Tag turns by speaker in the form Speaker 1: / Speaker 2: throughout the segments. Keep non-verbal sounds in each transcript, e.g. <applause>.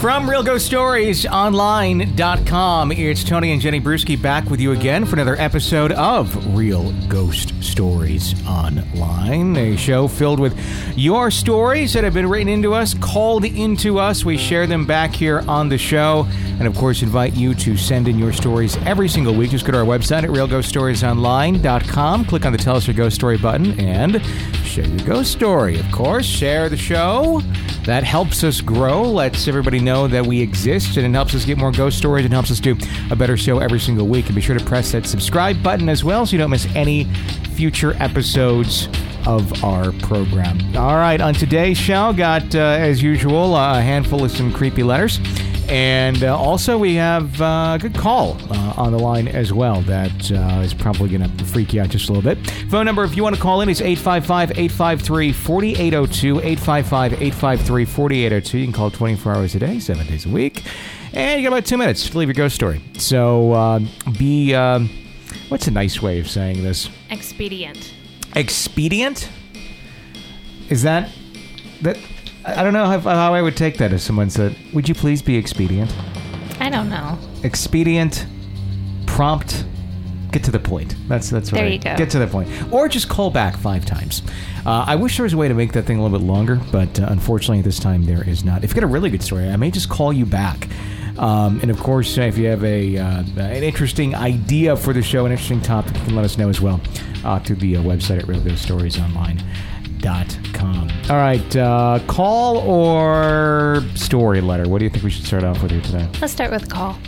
Speaker 1: From RealGhostStoriesOnline.com, it's Tony and Jenny Brueski back with you again for another episode of Real Ghost Stories Online, a show filled with your stories that have been written into us, called into us. We share them back here on the show, and of course, invite you to send in your stories every single week. Just go to our website at RealGhostStoriesOnline.com, click on the Tell Us Your Ghost Story button, and share your ghost story. Of course, share the show. That helps us grow, lets everybody know that we exist, and it helps us get more ghost stories and helps us do a better show every single week. And be sure to press that subscribe button as well so you don't miss any future episodes of our program. All right, on today's show, got uh, as usual a handful of some creepy letters. And uh, also, we have uh, a good call uh, on the line as well that uh, is probably going to freak you out just a little bit. Phone number, if you want to call in, is 855 853 4802. 855 853 4802. You can call 24 hours a day, seven days a week. And you got about two minutes to leave your ghost story. So uh, be, um, what's a nice way of saying this?
Speaker 2: Expedient.
Speaker 1: Expedient? Is that. that I don't know how, how I would take that if someone said, Would you please be expedient?
Speaker 2: I don't know.
Speaker 1: Expedient, prompt, get to the point. That's that's what
Speaker 2: There you go.
Speaker 1: Get to the point, or just call back five times. Uh, I wish there was a way to make that thing a little bit longer, but uh, unfortunately, at this time there is not. If you got a really good story, I may just call you back. Um, and of course, if you have a uh, an interesting idea for the show, an interesting topic, you can let us know as well uh, through the uh, website at realghoststoriesonline.com. All right, uh, call or story letter. What do you think we should start off with here today?
Speaker 2: Let's start with a call.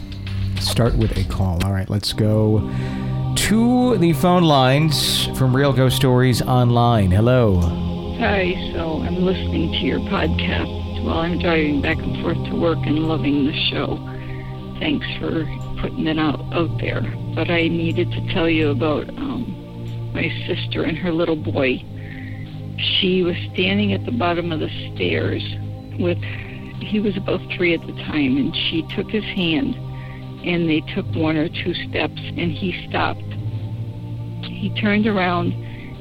Speaker 1: start with a call. All right, let's go to the phone lines from Real Ghost Stories Online. Hello.
Speaker 3: Hi, so I'm listening to your podcast while I'm driving back and forth to work and loving the show. Thanks for putting it out, out there. But I needed to tell you about um, my sister and her little boy. She was standing at the bottom of the stairs with, he was about three at the time, and she took his hand and they took one or two steps and he stopped. He turned around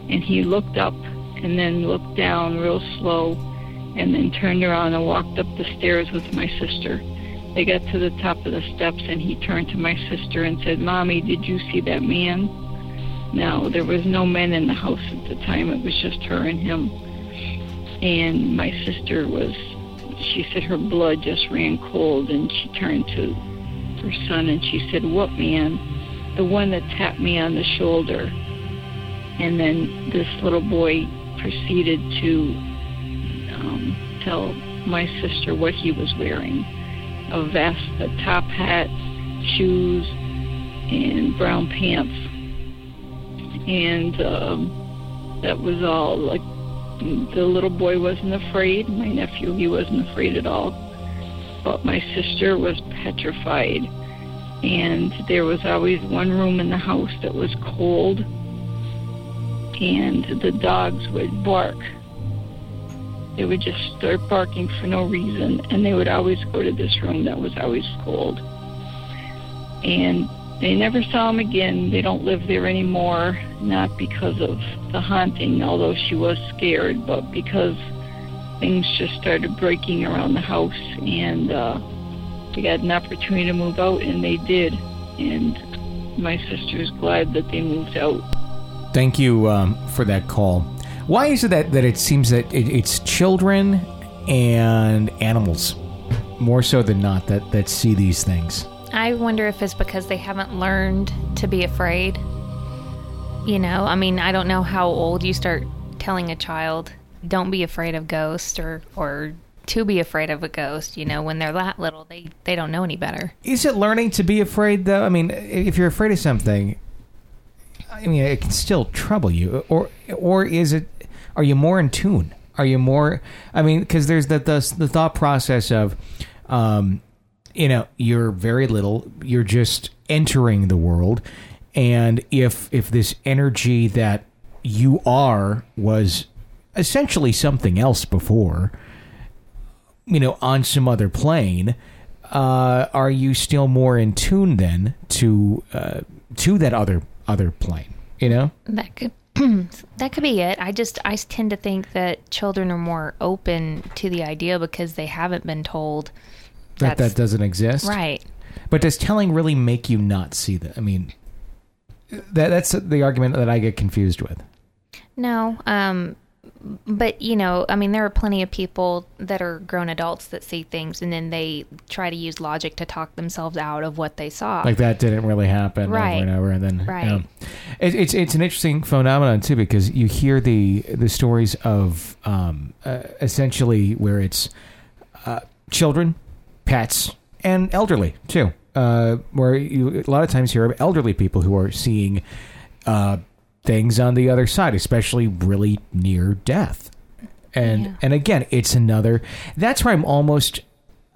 Speaker 3: and he looked up and then looked down real slow and then turned around and walked up the stairs with my sister. They got to the top of the steps and he turned to my sister and said, Mommy, did you see that man? Now, there was no men in the house at the time. It was just her and him. And my sister was, she said her blood just ran cold and she turned to her son and she said, What man? The one that tapped me on the shoulder. And then this little boy proceeded to um, tell my sister what he was wearing a vest, a top hat, shoes, and brown pants. And um, that was all. Like the little boy wasn't afraid. My nephew, he wasn't afraid at all. But my sister was petrified. And there was always one room in the house that was cold and the dogs would bark. They would just start barking for no reason, and they would always go to this room that was always cold. And they never saw him again. They don't live there anymore, not because of the haunting, although she was scared, but because things just started breaking around the house, and uh, they got an opportunity to move out, and they did. And my sister's glad that they moved out.
Speaker 1: Thank you um, for that call. Why is it that, that it seems that it, it's children and animals more so than not that, that see these things?
Speaker 2: I wonder if it's because they haven't learned to be afraid. You know, I mean, I don't know how old you start telling a child, don't be afraid of ghosts or, or to be afraid of a ghost. You know, when they're that little, they, they don't know any better.
Speaker 1: Is it learning to be afraid though? I mean, if you're afraid of something, I mean, it can still trouble you, or or is it? Are you more in tune? Are you more? I mean, because there's the, the the thought process of, um, you know, you're very little. You're just entering the world, and if if this energy that you are was essentially something else before, you know, on some other plane, uh, are you still more in tune then to uh, to that other other plane? You know,
Speaker 2: That could <clears throat> that could be it. I just I tend to think that children are more open to the idea because they haven't been told
Speaker 1: that that doesn't exist.
Speaker 2: right.
Speaker 1: But does telling really make you not see that? I mean, that that's the argument that I get confused with.
Speaker 2: No, um, but you know, I mean, there are plenty of people that are grown adults that see things, and then they try to use logic to talk themselves out of what they saw.
Speaker 1: Like that didn't really happen
Speaker 2: Right.
Speaker 1: over and over, and then
Speaker 2: Right.
Speaker 1: you know. it, it's it's an interesting phenomenon too because you hear the the stories of um, uh, essentially where it's uh, children, pets, and elderly too. Uh, where you a lot of times hear of elderly people who are seeing uh, things on the other side, especially really near death. And
Speaker 2: Yeah.
Speaker 1: and again, it's another. That's where I'm almost.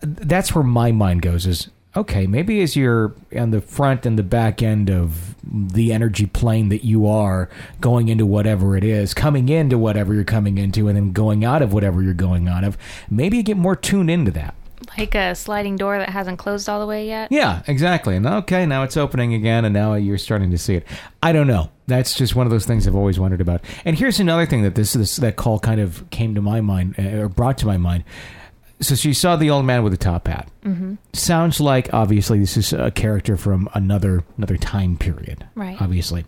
Speaker 1: That's where my mind goes. Is okay. Maybe as you're on the front and the back end of the energy plane that you are going into whatever it is, coming into whatever you're coming into, and then going out of whatever you're going out of. Maybe you get more tuned into that.
Speaker 2: Like a sliding door that hasn't closed all the way yet.
Speaker 1: Yeah, exactly. And okay, now it's opening again, and now you're starting to see it. I don't know. That's just one of those things I've always wondered about. And here's another thing that this, this that call kind of came to my mind uh, or brought to my mind. So she saw the old man with the top hat. Mm-hmm. Sounds like obviously this is a character from another another time period.
Speaker 2: Right.
Speaker 1: Obviously.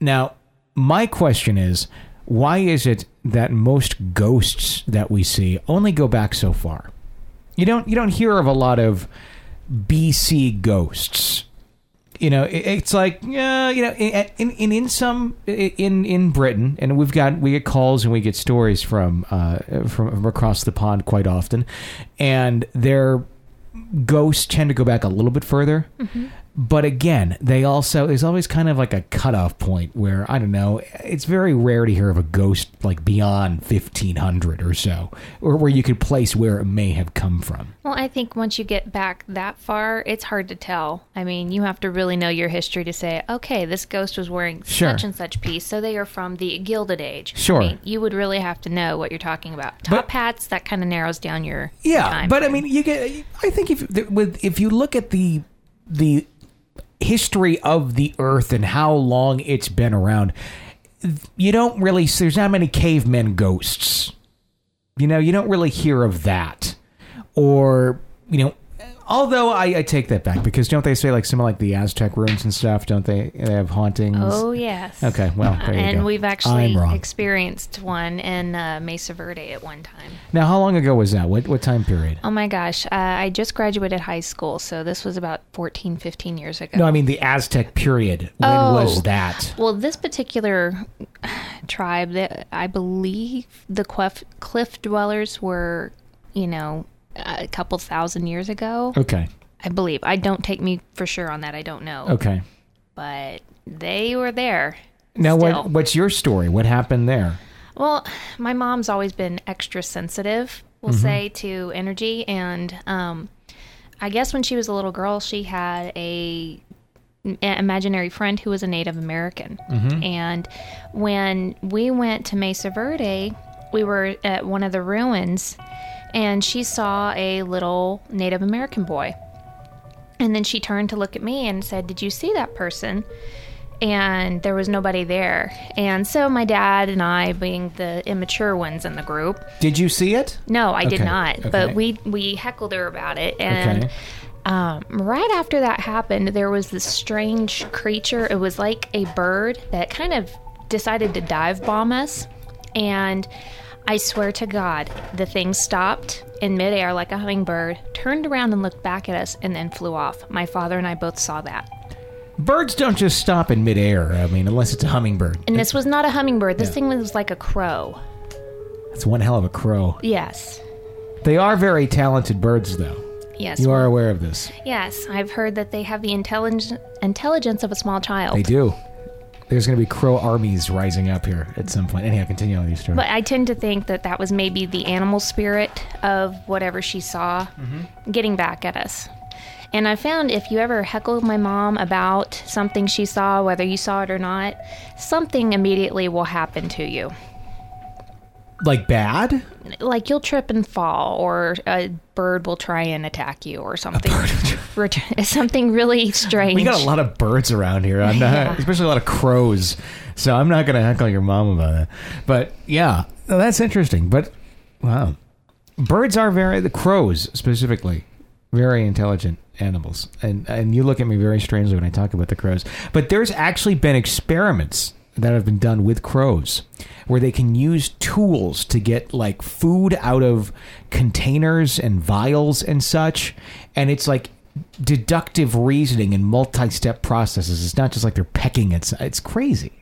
Speaker 1: Now, my question is, why is it that most ghosts that we see only go back so far? You don't you don't hear of a lot of BC ghosts. You know, it, it's like yeah, you know, in, in in some in in Britain, and we've got we get calls and we get stories from uh, from, from across the pond quite often, and their ghosts tend to go back a little bit further. But again, they also there's always kind of like a cutoff point where I don't know. It's very rare to hear of a ghost like beyond fifteen hundred or so, or where you could place where it may have come from.
Speaker 2: Well, I think once you get back that far, it's hard to tell. I mean, you have to really know your history to say, okay, this ghost was wearing
Speaker 1: Sure.
Speaker 2: such and such piece, so they are from the Gilded Age.
Speaker 1: Sure.
Speaker 2: I mean, you would really have to know what you're talking about. Top
Speaker 1: But-
Speaker 2: hats, that kind of narrows down your
Speaker 1: Yeah, but I mean, you get. I think if with if you look at the the history of the Earth and how long it's been around, you don't really. There's not many cavemen ghosts. You know, you don't really hear of that, or you know. Although I, I take that back because don't they say like some of like the Aztec ruins and stuff? Don't they? They have hauntings.
Speaker 2: Oh yes.
Speaker 1: Okay, well, there you
Speaker 2: and
Speaker 1: go.
Speaker 2: we've actually
Speaker 1: I'm wrong.
Speaker 2: experienced one in uh, Mesa Verde at one time.
Speaker 1: Now, how long ago was that? What what time period?
Speaker 2: Oh my gosh, uh, I just graduated high school, so this was about 14, 15 years ago.
Speaker 1: No, I mean the Aztec period. When
Speaker 2: Oh.
Speaker 1: was that?
Speaker 2: Well, this particular <sighs> tribe, that I believe the cliff, cliff dwellers were, you know, a couple thousand years ago.
Speaker 1: Okay.
Speaker 2: I believe. I don't take me for sure on that. I don't know.
Speaker 1: Okay.
Speaker 2: But they were there.
Speaker 1: Now,
Speaker 2: still.
Speaker 1: what what's your story? What happened there?
Speaker 2: Well, my mom's always been extra sensitive, we'll say, to energy. And um, I guess when she was a little girl, she had a imaginary friend who was a Native American. And when we went to Mesa Verde, we were at one of the ruins, and she saw a little Native American boy. And then she turned to look at me and said, Did you see that person? And there was nobody there. And so my dad and I, being the immature ones in the group,
Speaker 1: Did you see it?
Speaker 2: no, I did not.
Speaker 1: okay.
Speaker 2: But we we heckled her about it, and
Speaker 1: Okay.
Speaker 2: um, right after that happened, there was this strange creature. It was like a bird that kind of decided to dive bomb us, and I swear to God, the thing stopped in midair like a hummingbird, turned around and looked back at us, and then flew off. My father and I both saw that.
Speaker 1: Birds don't just stop in midair. I mean, unless it's a hummingbird.
Speaker 2: And this was not a hummingbird. This thing was like a crow.
Speaker 1: It's one hell of a crow.
Speaker 2: Yes.
Speaker 1: They are very talented birds, though.
Speaker 2: Yes.
Speaker 1: You are aware of this.
Speaker 2: Yes, I've heard that they have the intelligence intelligence of a small child.
Speaker 1: They do. There's going to be crow armies rising up here at some point. Anyhow, continue on these story.
Speaker 2: But I tend to think that that was maybe the animal spirit of whatever she saw
Speaker 1: Mm-hmm.
Speaker 2: getting back at us. And I found if you ever heckle my mom about something she saw, whether you saw it or not, something immediately will happen to you.
Speaker 1: Like bad?
Speaker 2: Like you'll trip and fall, or a bird will try and attack you, or something. <laughs> Something really strange.
Speaker 1: We got a lot of birds around here. I'm not,
Speaker 2: Yeah.
Speaker 1: especially a lot of crows. So I'm not going to heckle your mom about that. But yeah, that's interesting. But wow, birds are very the crows specifically. very intelligent animals, and and you look at me very strangely when I talk about the crows. But there's actually been experiments that have been done with crows where they can use tools to get like food out of containers and vials and such and it's like deductive reasoning and multi-step processes it's not just like they're pecking it's it's crazy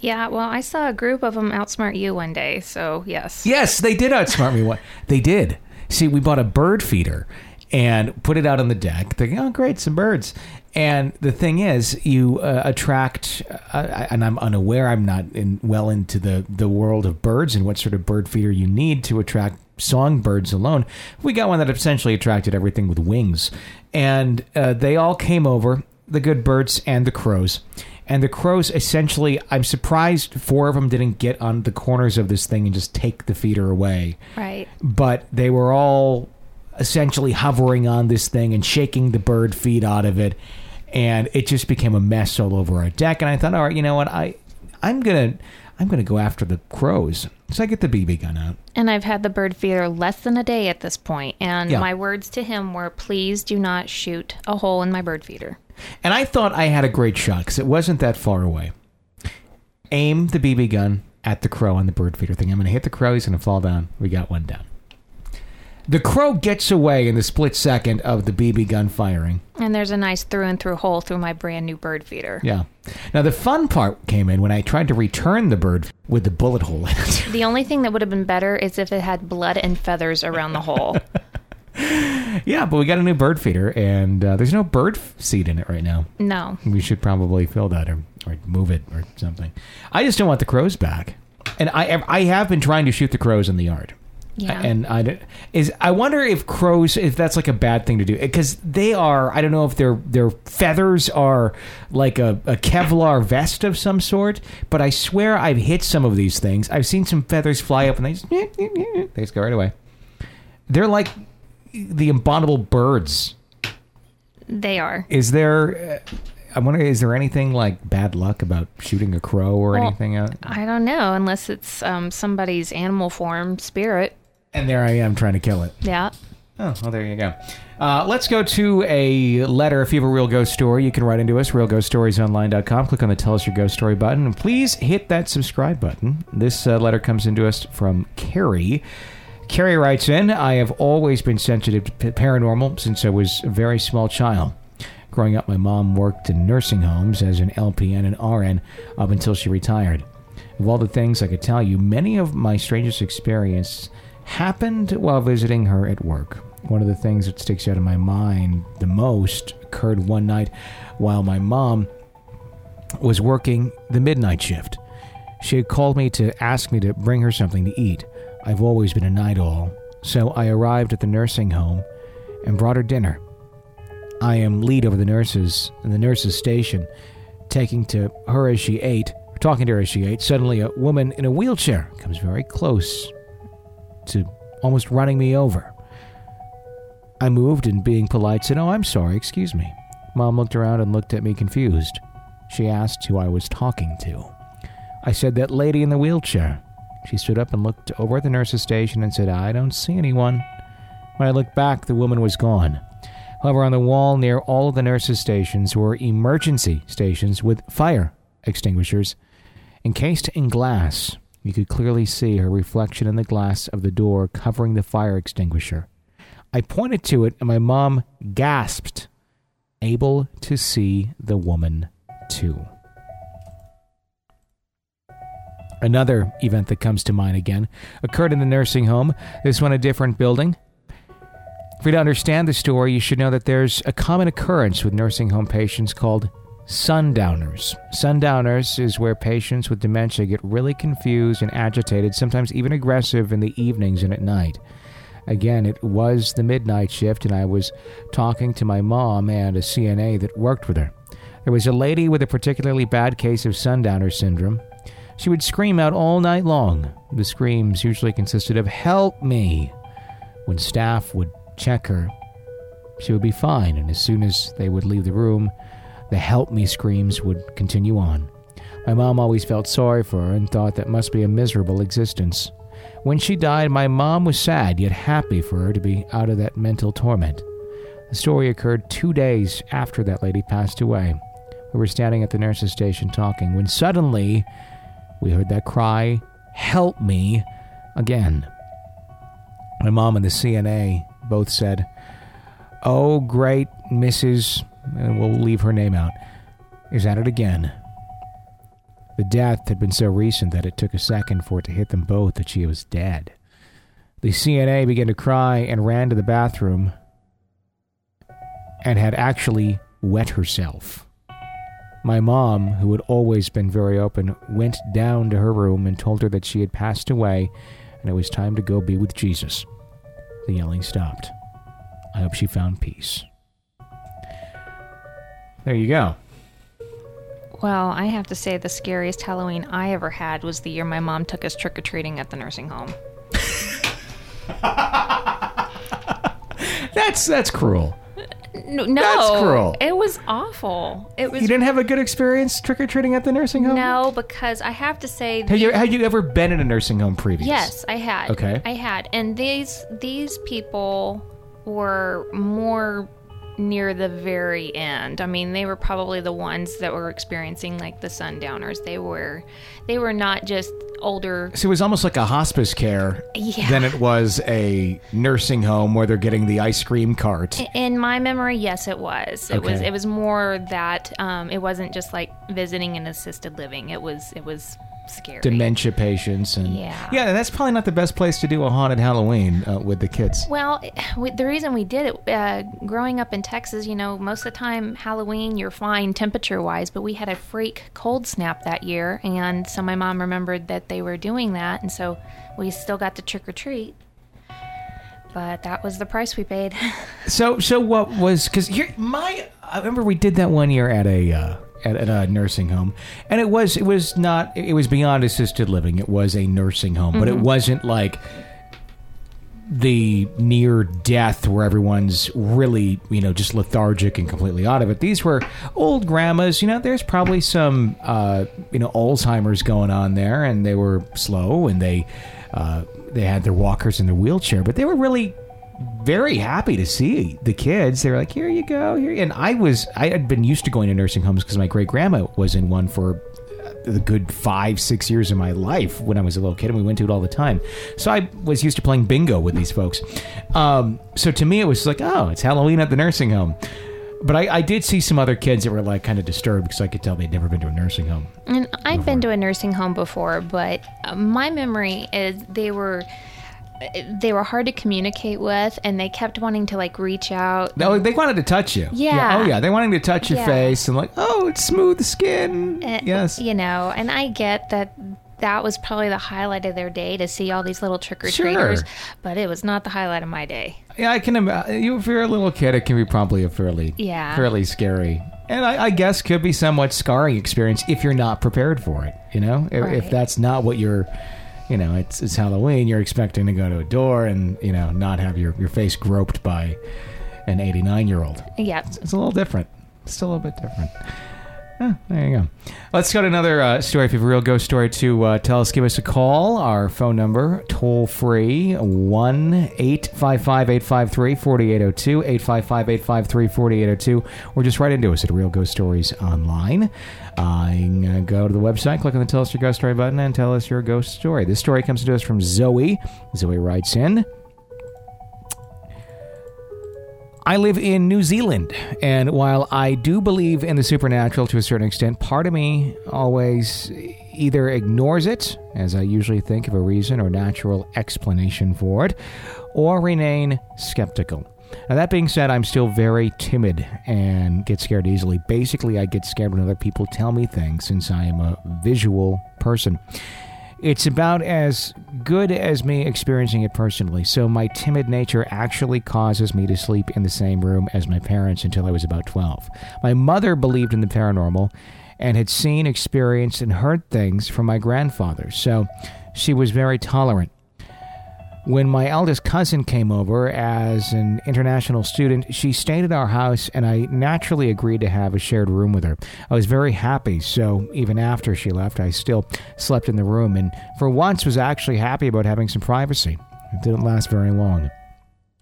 Speaker 2: Yeah, well, I saw a group of them outsmart you one day, so yes.
Speaker 1: Yes, they did outsmart me. What they did? See, we bought a bird feeder and put it out on the deck. Thinking, oh, great, some birds. And the thing is, you uh, attract, uh, and I'm unaware. I'm not in, well into the the world of birds and what sort of bird feeder you need to attract songbirds alone. We got one that essentially attracted everything with wings, and uh, they all came over. The good birds and the crows. And the crows essentially, I'm surprised four of them didn't get on the corners of this thing and just take the feeder away.
Speaker 2: Right.
Speaker 1: But they were all essentially hovering on this thing and shaking the bird feed out of it. And it just became a mess all over our deck. And I thought, all right, you know what? I, I'm gonna, I'm gonna go after the crows. So I get the BB gun out.
Speaker 2: And I've had the bird feeder less than a day at this point, and
Speaker 1: Yeah.
Speaker 2: my words to him were, "Please do not shoot a hole in my bird feeder."
Speaker 1: And I thought I had a great shot because it wasn't that far away. Aim the BB gun at the crow on the bird feeder thing. I'm going to hit the crow. He's going to fall down. We got one down. The crow gets away in the split second of the BB gun firing.
Speaker 2: And there's a nice through and through hole through my brand new bird feeder.
Speaker 1: Yeah. Now, the fun part came in when I tried to return the bird with the bullet hole in it.
Speaker 2: The only thing that would have been better is if it had blood and feathers around the hole. <laughs>
Speaker 1: yeah, but we got a new bird feeder, and uh, there's no bird seed in it right now.
Speaker 2: No.
Speaker 1: We should probably fill that or, or move it or something. I just don't want the crows back. And I I have been trying to shoot the crows in the yard.
Speaker 2: Yeah.
Speaker 1: And I is I wonder if crows if that's like a bad thing to do because they are I don't know if their their feathers are like a, a Kevlar vest of some sort but I swear I've hit some of these things I've seen some feathers fly up and they just they just go right away they're like the abominable birds
Speaker 2: They are.
Speaker 1: is there uh, I wonder is there anything like bad luck about shooting a crow or
Speaker 2: Well,
Speaker 1: anything out
Speaker 2: I don't know, unless it's um, somebody's animal form spirit.
Speaker 1: And there I am trying to kill it
Speaker 2: Yeah.
Speaker 1: Oh, well, there you go. Uh, let's go to a letter. If you have a real ghost story, you can write into us, realghoststoriesonline.com. Click on the Tell Us Your Ghost Story button, and please hit that subscribe button. This uh, letter comes into us from Carrie. Carrie writes in I have always been sensitive to paranormal since I was a very small child. Growing up, my mom worked in nursing homes as an LPN and RN up until she retired. Of all the things I could tell you, many of my strangest experiences happened while visiting her at work. One of the things that sticks out in my mind the most occurred one night while my mom was working the midnight shift. She had called me to ask me to bring her something to eat. I've always been a night owl, so I arrived at the nursing home and brought her dinner. I am lead over the nurses in the nurses' station, taking to her as she ate, talking to her as she ate. Suddenly, a woman in a wheelchair comes very close to almost running me over. I moved and, being polite, said, Oh, I'm sorry, excuse me. Mom looked around and looked at me confused. She asked who I was talking to. I said, That lady in the wheelchair. She stood up and looked over at the nurse's station and said, I don't see anyone. When I looked back, the woman was gone. However, on the wall near all of the nurses' stations were emergency stations with fire extinguishers encased in glass. You could clearly see her reflection in the glass of the door covering the fire extinguisher. I pointed to it, and my mom gasped, able to see the woman too. Another event that comes to mind again occurred in the nursing home, this one a different building. For you to understand the story, you should know that there's a common occurrence with nursing home patients called sundowners. Sundowners is where patients with dementia get really confused and agitated, sometimes even aggressive in the evenings and at night. Again, it was the midnight shift, and I was talking to my mom and a CNA that worked with her. There was a lady with a particularly bad case of sundowner syndrome. She would scream out all night long. The screams usually consisted of, Help me! When staff would check her, she would be fine, and as soon as they would leave the room, the help me screams would continue on. My mom always felt sorry for her and thought that must be a miserable existence. When she died, my mom was sad yet happy for her to be out of that mental torment. The story occurred two days after that lady passed away. We were standing at the nurse's station talking when suddenly we heard that cry, Help me, again. My mom and the CNA both said, Oh, great, Mrs. and we'll leave her name out, is at it again. The death had been so recent that it took a second for it to hit them both that she was dead. The CNA began to cry and ran to the bathroom and had actually wet herself. My mom, who had always been very open, went down to her room and told her that she had passed away and it was time to go be with Jesus. The yelling stopped. I hope she found peace. There you go.
Speaker 2: Well, I have to say the scariest Halloween I ever had was the year my mom took us trick or treating at the nursing home. <laughs>
Speaker 1: That's that's cruel.
Speaker 2: No, no
Speaker 1: That's cruel.
Speaker 2: It was awful. It was
Speaker 1: You didn't have a good experience trick or treating at the nursing home.
Speaker 2: no because I have to say
Speaker 1: Have you had you ever been in a nursing home previous?
Speaker 2: Yes, I had.
Speaker 1: Okay.
Speaker 2: I had. And these these people were more near the very end. I mean, they were probably the ones that were experiencing like the sundowners. They were they were not just older
Speaker 1: So it was almost like a hospice care
Speaker 2: Yeah.
Speaker 1: than it was a nursing home where they're getting the ice cream cart.
Speaker 2: in my memory, yes, it was. It was. It was more that um, it wasn't just like visiting an assisted living. It was. It was scary.
Speaker 1: Dementia patients and
Speaker 2: Yeah.
Speaker 1: yeah, that's probably not the best place to do a haunted Halloween uh, with the kids.
Speaker 2: Well, we, the reason we did it, uh, growing up in Texas, you know, most of the time Halloween you're fine temperature wise, but we had a freak cold snap that year, and so my mom remembered that they were doing that, and so we still got to trick or treat. But that was the price we paid. <laughs>
Speaker 1: So so what was because here my I remember we did that one year at a uh, at, at a nursing home, and it was it was not it was beyond assisted living. It was a nursing home, but it wasn't like the near death where everyone's really you know just lethargic and completely out of it. These were old grandmas. You know there's probably some uh you know alzheimer's going on there and they were slow and they uh they had their walkers in their wheelchair but they were really very happy to see the kids. They were like, "Here you go, here." And I was, I had been used to going to nursing homes because my great grandma was in one for the good five, six years of my life when I was a little kid, and we went to it all the time. So I was used to playing bingo with these folks. Um, so to me, it was like, "Oh, it's Halloween at the nursing home." But I, I did see some other kids that were like kind of disturbed because I could tell they'd never been to a nursing home.
Speaker 2: And I'd been to a nursing home before, but uh, my memory is they were they were hard to communicate with, and they kept wanting to like reach out.
Speaker 1: No, they wanted to touch you.
Speaker 2: Yeah.
Speaker 1: Oh yeah, they wanted to touch your
Speaker 2: Yeah.
Speaker 1: face and like, oh, it's smooth skin.
Speaker 2: Uh,
Speaker 1: yes.
Speaker 2: you know, and I get that that was probably the highlight of their day to see all these little trick or treaters,
Speaker 1: Sure.
Speaker 2: but it was not the highlight of my day.
Speaker 1: Yeah, I can imagine. You, if you're a little kid, it can be probably a fairly,
Speaker 2: Yeah.
Speaker 1: fairly scary, and I, I guess could be somewhat scarring experience if you're not prepared for it. You know, if, if that's not what you're, you know, it's it's Halloween. You're expecting to go to a door and you know not have your your face groped by an 89 year old.
Speaker 2: Yeah,
Speaker 1: It's a little different. It's Still a little bit different. Huh, there you go. Let's go to another uh, story. If you have a real ghost story to uh, tell us, give us a call. Our phone number, toll free, 1 855 853 4802, 855 853 4802, or just write into us at Real Ghost Stories Online. Uh, you can go to the website, click on the Tell Us Your Ghost Story button, and tell us your ghost story. This story comes to us from Zoe. Zoe writes in. I live in New Zealand, and while I do believe in the supernatural to a certain extent, part of me always either ignores it, as I usually think of a reason or natural explanation for it, or remain skeptical. Now, that being said, I'm still very timid and get scared easily. Basically, I get scared when other people tell me things since I am a visual person. It's about as good as me experiencing it personally, so my timid nature actually causes me to sleep in the same room as my parents until I was about 12. My mother believed in the paranormal and had seen, experienced, and heard things from my grandfather, so she was very tolerant. When my eldest cousin came over as an international student, she stayed at our house, and I naturally agreed to have a shared room with her. I was very happy, so even after she left, I still slept in the room, and for once was actually happy about having some privacy. It didn't last very long.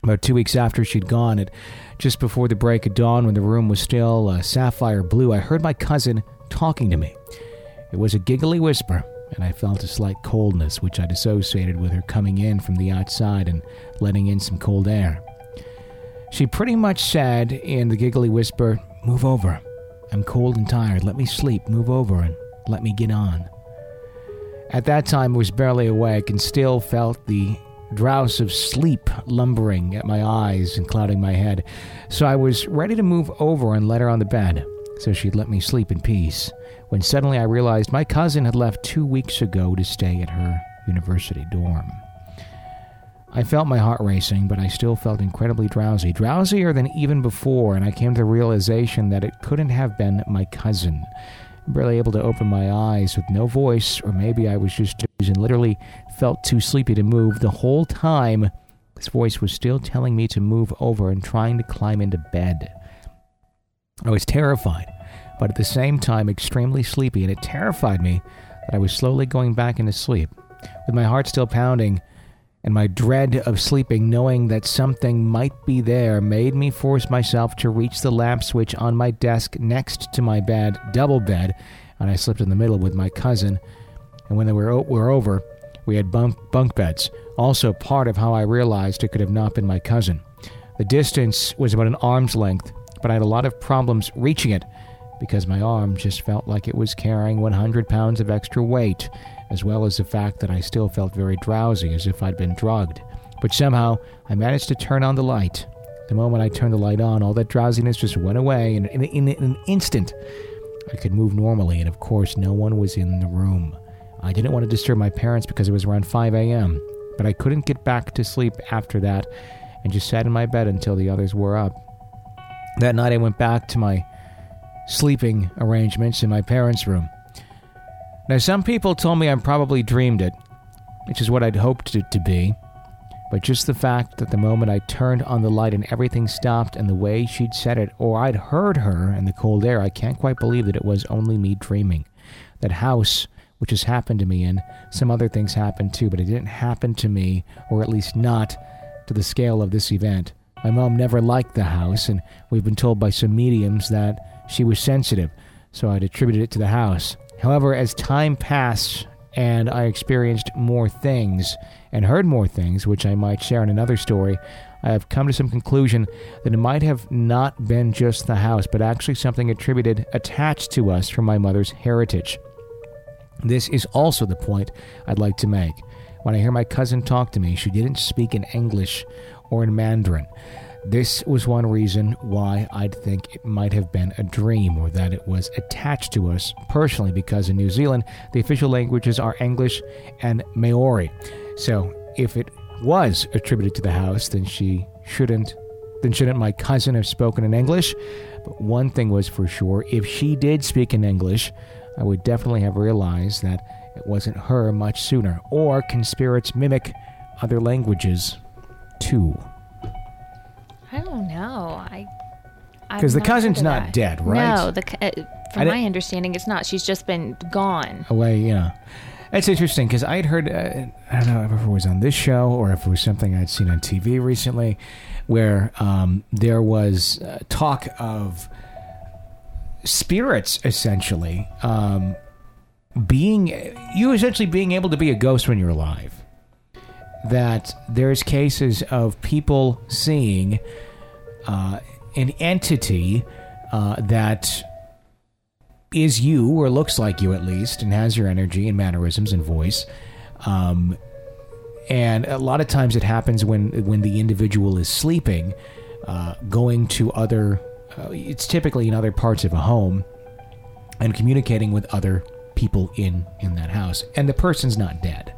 Speaker 1: About two weeks after she'd gone, at just before the break of dawn, when the room was still uh, sapphire blue, I heard my cousin talking to me. It was a giggly whisper, and I felt a slight coldness, which I'd associated with her coming in from the outside and letting in some cold air. She pretty much said in the giggly whisper, Move over. I'm cold and tired. Let me sleep. Move over and let me get on. At that time, I was barely awake and still felt the drowse of sleep lumbering at my eyes and clouding my head, so I was ready to move over and let her on the bed so she'd let me sleep in peace, when suddenly I realized my cousin had left two weeks ago to stay at her university dorm. I felt my heart racing, but I still felt incredibly drowsy, drowsier than even before, and I came to the realization that it couldn't have been my cousin barely able to open my eyes with no voice, or maybe I was just and literally felt too sleepy to move. The whole time, this voice was still telling me to move over and trying to climb into bed. I was terrified, but at the same time extremely sleepy, and it terrified me that I was slowly going back into sleep. With my heart still pounding, and my dread of sleeping, knowing that something might be there, made me force myself to reach the lamp switch on my desk next to my bed, double bed, and I slept in the middle with my cousin. And when they were, were over, we had bunk, bunk beds, also part of how I realized it could have not been my cousin. The distance was about an arm's length, but I had a lot of problems reaching it because my arm just felt like it was carrying 100 pounds of extra weight as well as the fact that I still felt very drowsy as if I'd been drugged. But somehow I managed to turn on the light. The moment I turned the light on, all that drowsiness just went away, and in, in, in an instant, I could move normally, and of course, no one was in the room. I didn't want to disturb my parents because it was around 5 a.m., but I couldn't get back to sleep after that and just sat in my bed until the others were up. That night, I went back to my sleeping arrangements in my parents' room. Now, some people told me I probably dreamed it, which is what I'd hoped it to be. But just the fact that the moment I turned on the light and everything stopped and the way she'd said it, or I'd heard her in the cold air, I can't quite believe that it was only me dreaming. That house, which has happened to me, and some other things happened too, but it didn't happen to me, or at least not to the scale of this event. My mom never liked the house, and we've been told by some mediums that she was sensitive, so I'd attributed it to the house. However, as time passed and I experienced more things and heard more things, which I might share in another story, I have come to some conclusion that it might have not been just the house, but actually something attributed attached to us from my mother's heritage. This is also the point I'd like to make. When I hear my cousin talk to me, she didn't speak in English or in Mandarin. This was one reason why I'd think it might have been a dream or that it was attached to us personally, because in New Zealand, the official languages are English and Maori. So if it was attributed to the house, then she shouldn't then shouldn't my cousin have spoken in English? But one thing was for sure, if she did speak in English, I would definitely have realized that it wasn't her much sooner. Or can spirits mimic other languages too?
Speaker 2: I don't know. I
Speaker 1: because the cousin's not
Speaker 2: that.
Speaker 1: dead, right?
Speaker 2: No, the uh, from my understanding, it's not. She's just been gone.
Speaker 1: away. Yeah, it's interesting because I'd heard. Uh, I don't know if it was on this show or if it was something I'd seen on TV recently, where um, there was uh, talk of spirits essentially um, being you essentially being able to be a ghost when you're alive. That there's cases of people seeing uh, an entity uh, that is you or looks like you at least and has your energy and mannerisms and voice. Um, and a lot of times it happens when when the individual is sleeping uh, going to other uh, it's typically in other parts of a home and communicating with other people in in that house. And the person's not dead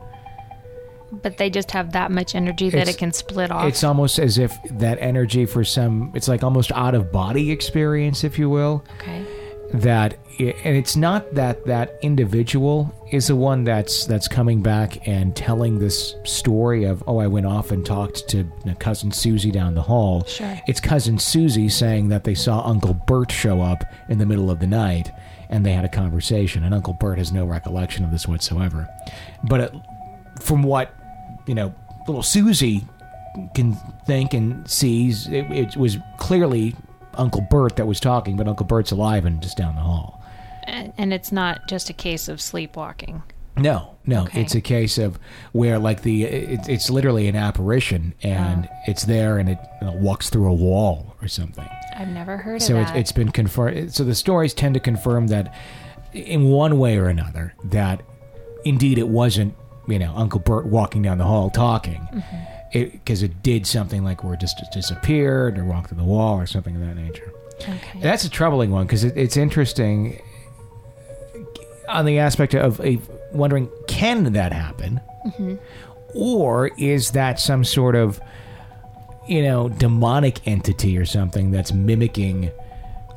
Speaker 2: But they just have that much energy that
Speaker 1: It's-
Speaker 2: it can split off.
Speaker 1: it's almost as if that energy for some it's like almost out of body experience if you will
Speaker 2: okay.
Speaker 1: that and it's not that that individual is the one that's that's coming back and telling this story of oh I went off and talked to cousin Susie down the hall.
Speaker 2: Sure.
Speaker 1: It's cousin Susie saying that they saw Uncle Bert show up in the middle of the night and they had a conversation and Uncle Bert has no recollection of this whatsoever. But it, from what you know little Susie can think and sees it, it was clearly Uncle Bert that was talking, but Uncle Bert's alive and just down the hall.
Speaker 2: And, and it's not just a case of sleepwalking.
Speaker 1: No, no,
Speaker 2: Okay.
Speaker 1: it's a case of where like the it, it's literally an apparition and oh. it's there and it you know, walks through a wall or something.
Speaker 2: I've never heard
Speaker 1: So
Speaker 2: of
Speaker 1: it's,
Speaker 2: that.
Speaker 1: it's been confirmed. So the stories tend to confirm that in one way or another that indeed it wasn't you know Uncle Bert walking down the hall talking.
Speaker 2: Mm-hmm.
Speaker 1: Because it, did something like where it just disappeared or walked through the wall or something of that nature.
Speaker 2: okay.
Speaker 1: That's a troubling one because it, it's interesting on the aspect of a, wondering can that happen, or is that some sort of you know demonic entity or something that's mimicking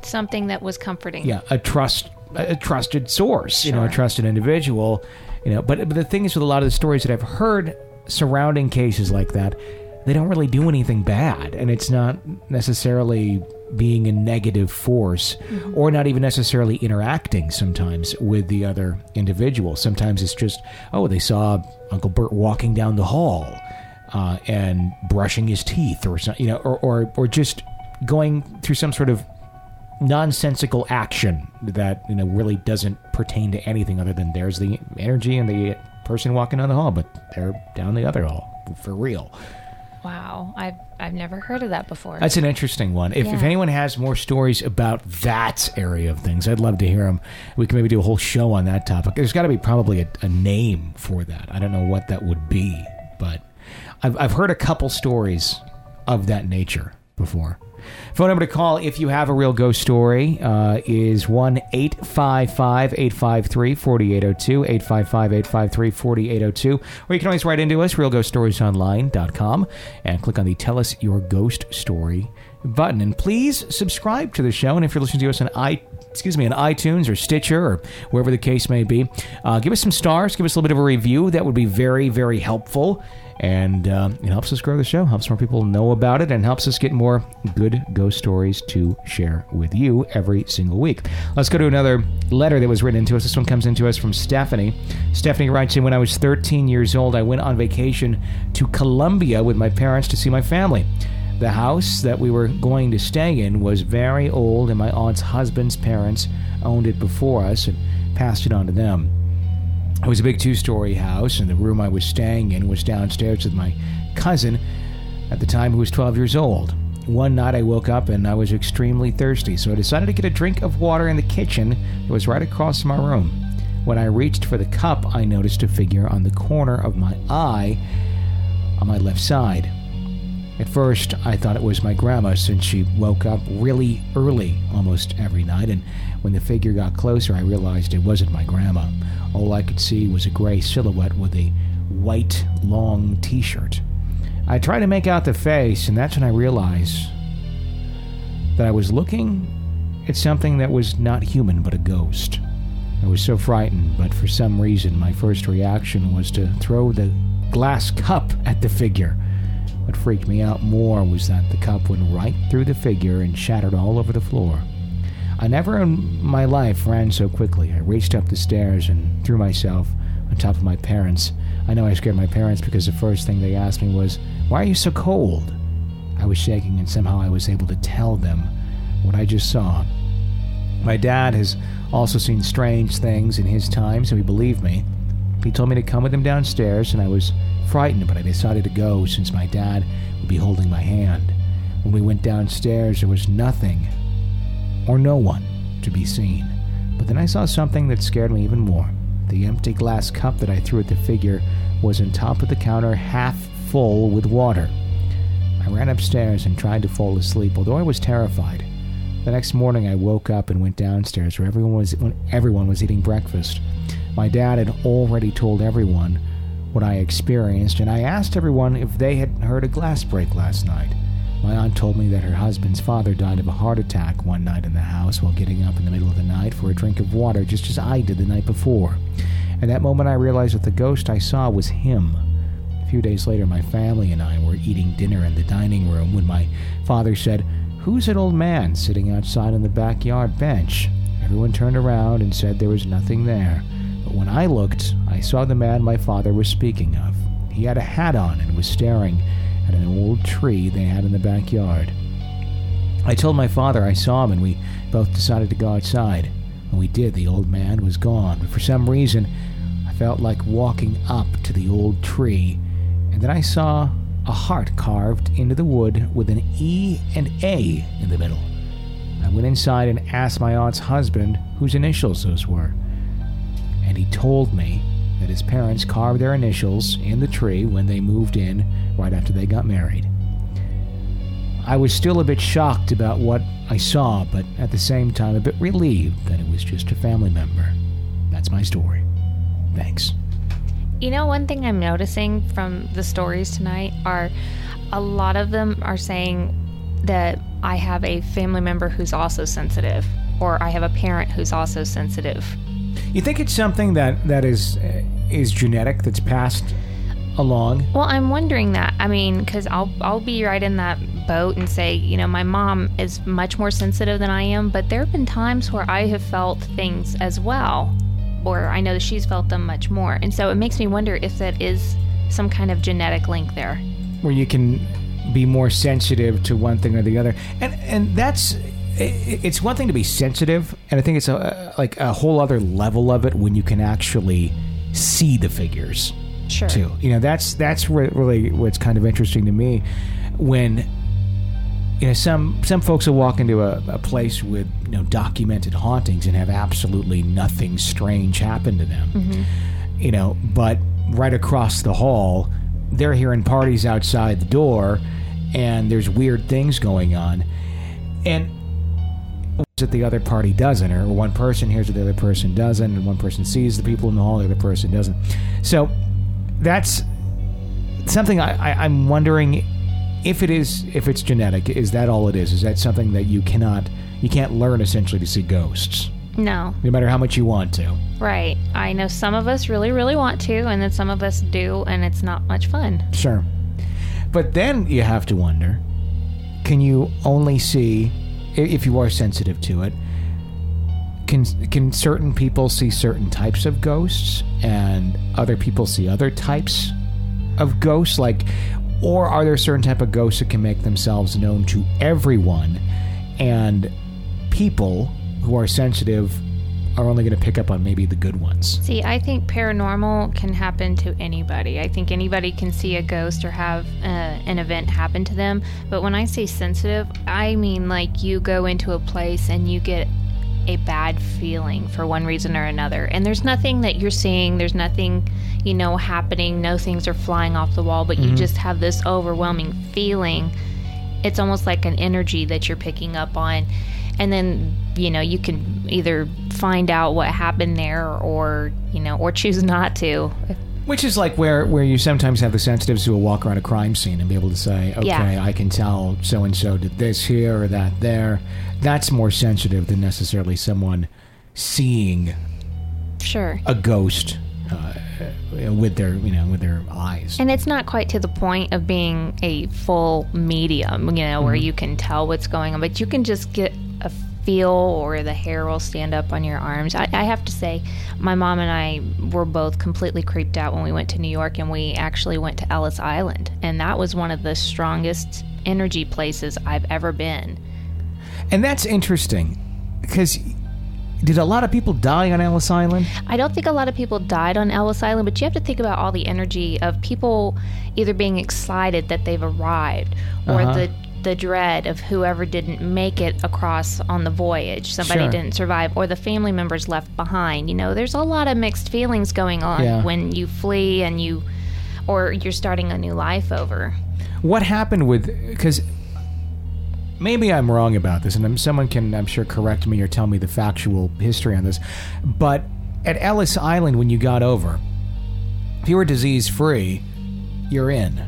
Speaker 2: Something that was comforting.
Speaker 1: yeah a trust a trusted source you know a trusted individual you know but, but the thing is with a lot of the stories that I've heard surrounding cases like that they don't really do anything bad and it's not necessarily being a negative force or not even necessarily interacting sometimes with the other individual. Sometimes it's just oh they saw uncle bert walking down the hall uh, and brushing his teeth or something you know or, or or just going through some sort of nonsensical action that you know really doesn't pertain to anything other than there's the energy and the person walking down the hall, but they're down the other hall for real.
Speaker 2: Wow. I've I've never heard of that before.
Speaker 1: That's an interesting one. If, if anyone has more stories about that area of things, I'd love to hear them. We can maybe do a whole show on that topic. There's got to be probably a, a name for that. I don't know what that would be, but I've, I've heard a couple stories of that nature before. Phone number to call if you have a real ghost story uh, is 1 855 853 4802. 855 853 4802. Or you can always write into us, realghoststoriesonline.com, and click on the Tell Us Your Ghost Story button. And please subscribe to the show. And if you're listening to us on i excuse me, on iTunes or Stitcher or wherever the case may be, uh, give us some stars, give us a little bit of a review. That would be very, very helpful. And uh, it helps us grow the show, helps more people know about it, and helps us get more good ghost stories to share with you every single week. Let's go to another letter that was written into us. This one comes into us from Stephanie. Stephanie writes in When I was 13 years old, I went on vacation to Colombia with my parents to see my family. The house that we were going to stay in was very old, and my aunt's husband's parents owned it before us and passed it on to them. It was a big two story house, and the room I was staying in was downstairs with my cousin at the time who was 12 years old. One night I woke up and I was extremely thirsty, so I decided to get a drink of water in the kitchen that was right across my room. When I reached for the cup, I noticed a figure on the corner of my eye on my left side. At first, I thought it was my grandma since she woke up really early almost every night, and when the figure got closer, I realized it wasn't my grandma. All I could see was a gray silhouette with a white, long t shirt. I tried to make out the face, and that's when I realized that I was looking at something that was not human but a ghost. I was so frightened, but for some reason, my first reaction was to throw the glass cup at the figure. What freaked me out more was that the cup went right through the figure and shattered all over the floor. I never in my life ran so quickly. I raced up the stairs and threw myself on top of my parents. I know I scared my parents because the first thing they asked me was, Why are you so cold? I was shaking and somehow I was able to tell them what I just saw. My dad has also seen strange things in his time, so he believed me. He told me to come with him downstairs, and I was frightened, but I decided to go since my dad would be holding my hand. When we went downstairs, there was nothing or no one to be seen. But then I saw something that scared me even more. The empty glass cup that I threw at the figure was on top of the counter, half full with water. I ran upstairs and tried to fall asleep, although I was terrified. The next morning, I woke up and went downstairs where everyone was when everyone was eating breakfast. My dad had already told everyone what I experienced, and I asked everyone if they had heard a glass break last night. My aunt told me that her husband's father died of a heart attack one night in the house while getting up in the middle of the night for a drink of water, just as I did the night before. At that moment, I realized that the ghost I saw was him. A few days later, my family and I were eating dinner in the dining room when my father said, Who's that old man sitting outside on the backyard bench? Everyone turned around and said there was nothing there. But when I looked, I saw the man my father was speaking of. He had a hat on and was staring at an old tree they had in the backyard. I told my father I saw him, and we both decided to go outside. When we did, the old man was gone, but for some reason, I felt like walking up to the old tree, and then I saw a heart carved into the wood with an E and A in the middle. I went inside and asked my aunt's husband whose initials those were. And he told me that his parents carved their initials in the tree when they moved in right after they got married. I was still a bit shocked about what I saw, but at the same time a bit relieved that it was just a family member. That's my story. Thanks.
Speaker 2: You know, one thing I'm noticing from the stories tonight are a lot of them are saying that I have a family member who's also sensitive, or I have a parent who's also sensitive.
Speaker 1: You think it's something that that is uh, is genetic that's passed along?
Speaker 2: Well, I'm wondering that. I mean, because I'll I'll be right in that boat and say, you know, my mom is much more sensitive than I am, but there have been times where I have felt things as well, or I know that she's felt them much more, and so it makes me wonder if that is some kind of genetic link there.
Speaker 1: where you can be more sensitive to one thing or the other, and and that's i- it's one thing to be sensitive, and I think it's a like a whole other level of it when you can actually see the figures
Speaker 2: Sure.
Speaker 1: too. You know, that's that's really what's kind of interesting to me when you know some some folks will walk into a, a place with you know documented hauntings and have absolutely nothing strange happen to them. Mm-hmm. You know, but right across the hall, they're hearing parties outside the door, and there's weird things going on, and that the other party doesn't, or one person hears what the other person doesn't, and one person sees the people in the hall, the other person doesn't. So that's something I, I'm wondering if it is if it's genetic. Is that all it is? Is that something that you cannot you can't learn essentially to see ghosts,
Speaker 2: No.
Speaker 1: no matter how much you want to?
Speaker 2: Right. I know some of us really, really want to, and then some of us do, and it's not much fun.
Speaker 1: Sure. But then you have to wonder can you only see, if you are sensitive to it, can, can certain people see certain types of ghosts and other people see other types of ghosts? Like, or are there certain type of ghosts that can make themselves known to everyone and people who are sensitive are only going to pick up on maybe the good ones?
Speaker 2: See, I think paranormal can happen to anybody. I think anybody can see a ghost or have uh, an event happen to them. But when I say sensitive, I mean like you go into a place and you get a bad feeling for one reason or another. And there's nothing that you're seeing, there's nothing, you know, happening, no things are flying off the wall, but you just have this overwhelming feeling. It's almost like an energy that you're picking up on. And then, you know, you can either find out what happened there or, you know, or choose not to.
Speaker 1: Which is like where, where you sometimes have the sensitives who will walk around a crime scene and be able to say, okay,
Speaker 2: Yeah.
Speaker 1: I can tell so and so did this here or that there. That's more sensitive than necessarily someone seeing
Speaker 2: Sure.
Speaker 1: a ghost uh, with their you know with their eyes.
Speaker 2: And it's not quite to the point of being a full medium, you know, where you can tell what's going on, but you can just get feel or the hair will stand up on your arms. I, I have to say, my mom and I were both completely creeped out when we went to New York and we actually went to Ellis Island. And that was one of the strongest energy places I've ever been.
Speaker 1: And that's interesting because did a lot of people die on Ellis Island?
Speaker 2: I don't think a lot of people died on Ellis Island, but you have to think about all the energy of people either being excited that they've arrived or
Speaker 1: Uh-huh.
Speaker 2: the the dread of whoever didn't make it across on the voyage, somebody
Speaker 1: Sure.
Speaker 2: didn't survive, or the family members left behind. You know, there's a lot of mixed feelings going on
Speaker 1: Yeah.
Speaker 2: when you flee and you or you're starting a new life over.
Speaker 1: What happened with because maybe I'm wrong about this, and I'm, someone can I'm sure correct me or tell me the factual history on this. But at Ellis Island, when you got over, if you were disease free, you're in.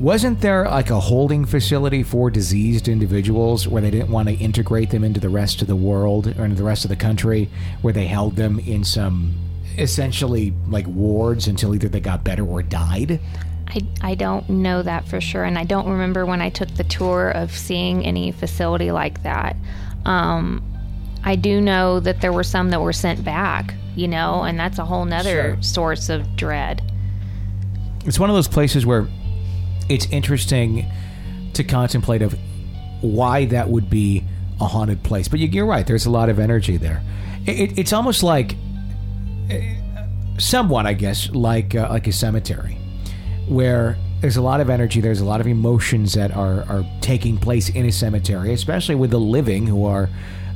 Speaker 1: Wasn't there like a holding facility for diseased individuals where they didn't want to integrate them into the rest of the world or into the rest of the country, where they held them in some essentially like wards until either they got better or died?
Speaker 2: I, I don't know that for sure, and I don't remember when I took the tour of seeing any facility like that. Um, I do know that there were some that were sent back, you know, and that's a whole nother
Speaker 1: Sure.
Speaker 2: source of dread.
Speaker 1: it's one of those places where it's interesting to contemplate of why that would be a haunted place. But you, are right. There's a lot of energy there. It, it's almost like, eh, somewhat, I guess, like uh, like a cemetery, where there's a lot of energy. There's a lot of emotions that are are taking place in a cemetery, especially with the living who are.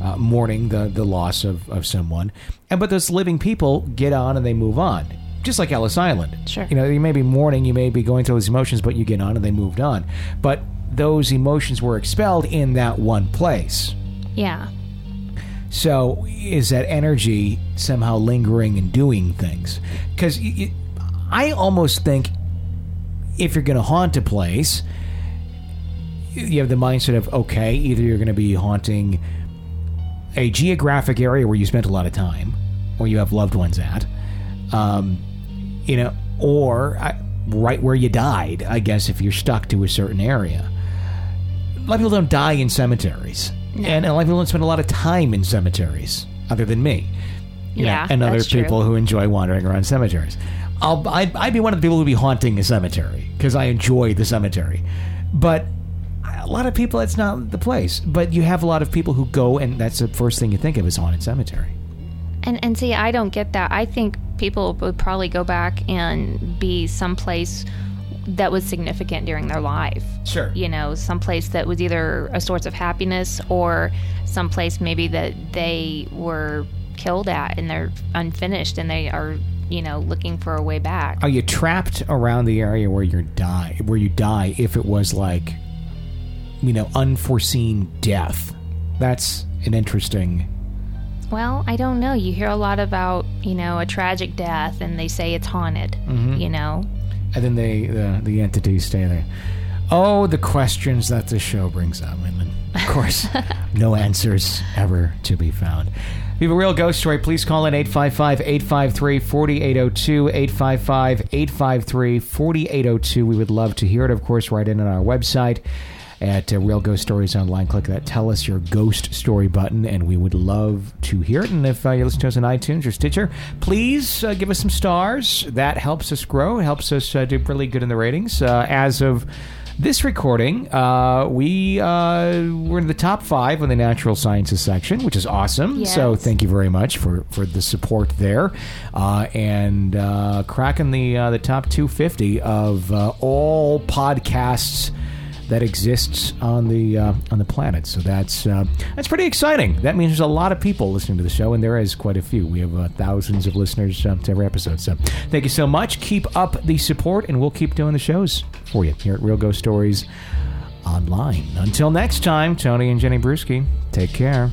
Speaker 1: Uh, mourning the, the loss of, of someone, and but those living people get on and they move on just like Ellis Island.
Speaker 2: Sure.
Speaker 1: You know, you may be mourning, you may be going through those emotions, but you get on and they moved on. But those emotions were expelled in that one place.
Speaker 2: Yeah.
Speaker 1: So is that energy somehow lingering and doing things? Because I almost think if you're going to haunt a place, you have the mindset of okay, either you're going to be haunting a geographic area where you spent a lot of time, or you have loved ones at, um, you know, or uh, right where you died. I guess if you're stuck to a certain area, a lot of people don't die in cemeteries, no. and a lot of people don't spend a lot of time in cemeteries, other than me.
Speaker 2: yeah,
Speaker 1: know, and other people
Speaker 2: true.
Speaker 1: who enjoy wandering around cemeteries. I'll, I'd, I'd be one of the people who'd be haunting a cemetery because I enjoy the cemetery, but a lot of people that's not the place. But you have a lot of people who go, and that's the first thing you think of is haunted cemetery.
Speaker 2: And and see, I don't get that. I think people would probably go back and be someplace that was significant during their life.
Speaker 1: Sure.
Speaker 2: You know, someplace that was either a source of happiness or someplace maybe that they were killed at and they're unfinished and they are, you know, looking for a way back.
Speaker 1: Are you trapped around the area where you die where you die if it was like you know, unforeseen death? That's an interesting
Speaker 2: well, I don't know. You hear a lot about, you know, a tragic death and they say it's haunted, mm-hmm. you know?
Speaker 1: And then they, the, the entities stay there. Oh, the questions that the show brings up. And then, of course, <laughs> no answers ever to be found. If you have a real ghost story, please call in 855 853 4802. 855 853 4802. We would love to hear it. Of course, write in on our website at uh, Real Ghost Stories Online. Click that Tell Us Your Ghost Story button, and we would love to hear it. And if uh, you listen to us on iTunes or Stitcher, please uh, give us some stars. That helps us grow. It helps us uh, do really good in the ratings. Uh, as of this recording, uh, we uh, we're in the top five in the natural sciences section, which is awesome.
Speaker 2: Yes.
Speaker 1: So thank you very much for, for the support there, uh, and uh, cracking the uh, the top 250 of uh, all podcasts that exists on the uh, on the planet. So that's uh, that's pretty exciting. That means there's a lot of people listening to the show, and there is quite a few. We have uh, thousands of listeners uh, to every episode. So thank you so much. Keep up the support, and we'll keep doing the shows for you here at Real Ghost Stories Online. Until next time, Tony and Jenny Brueski, take care.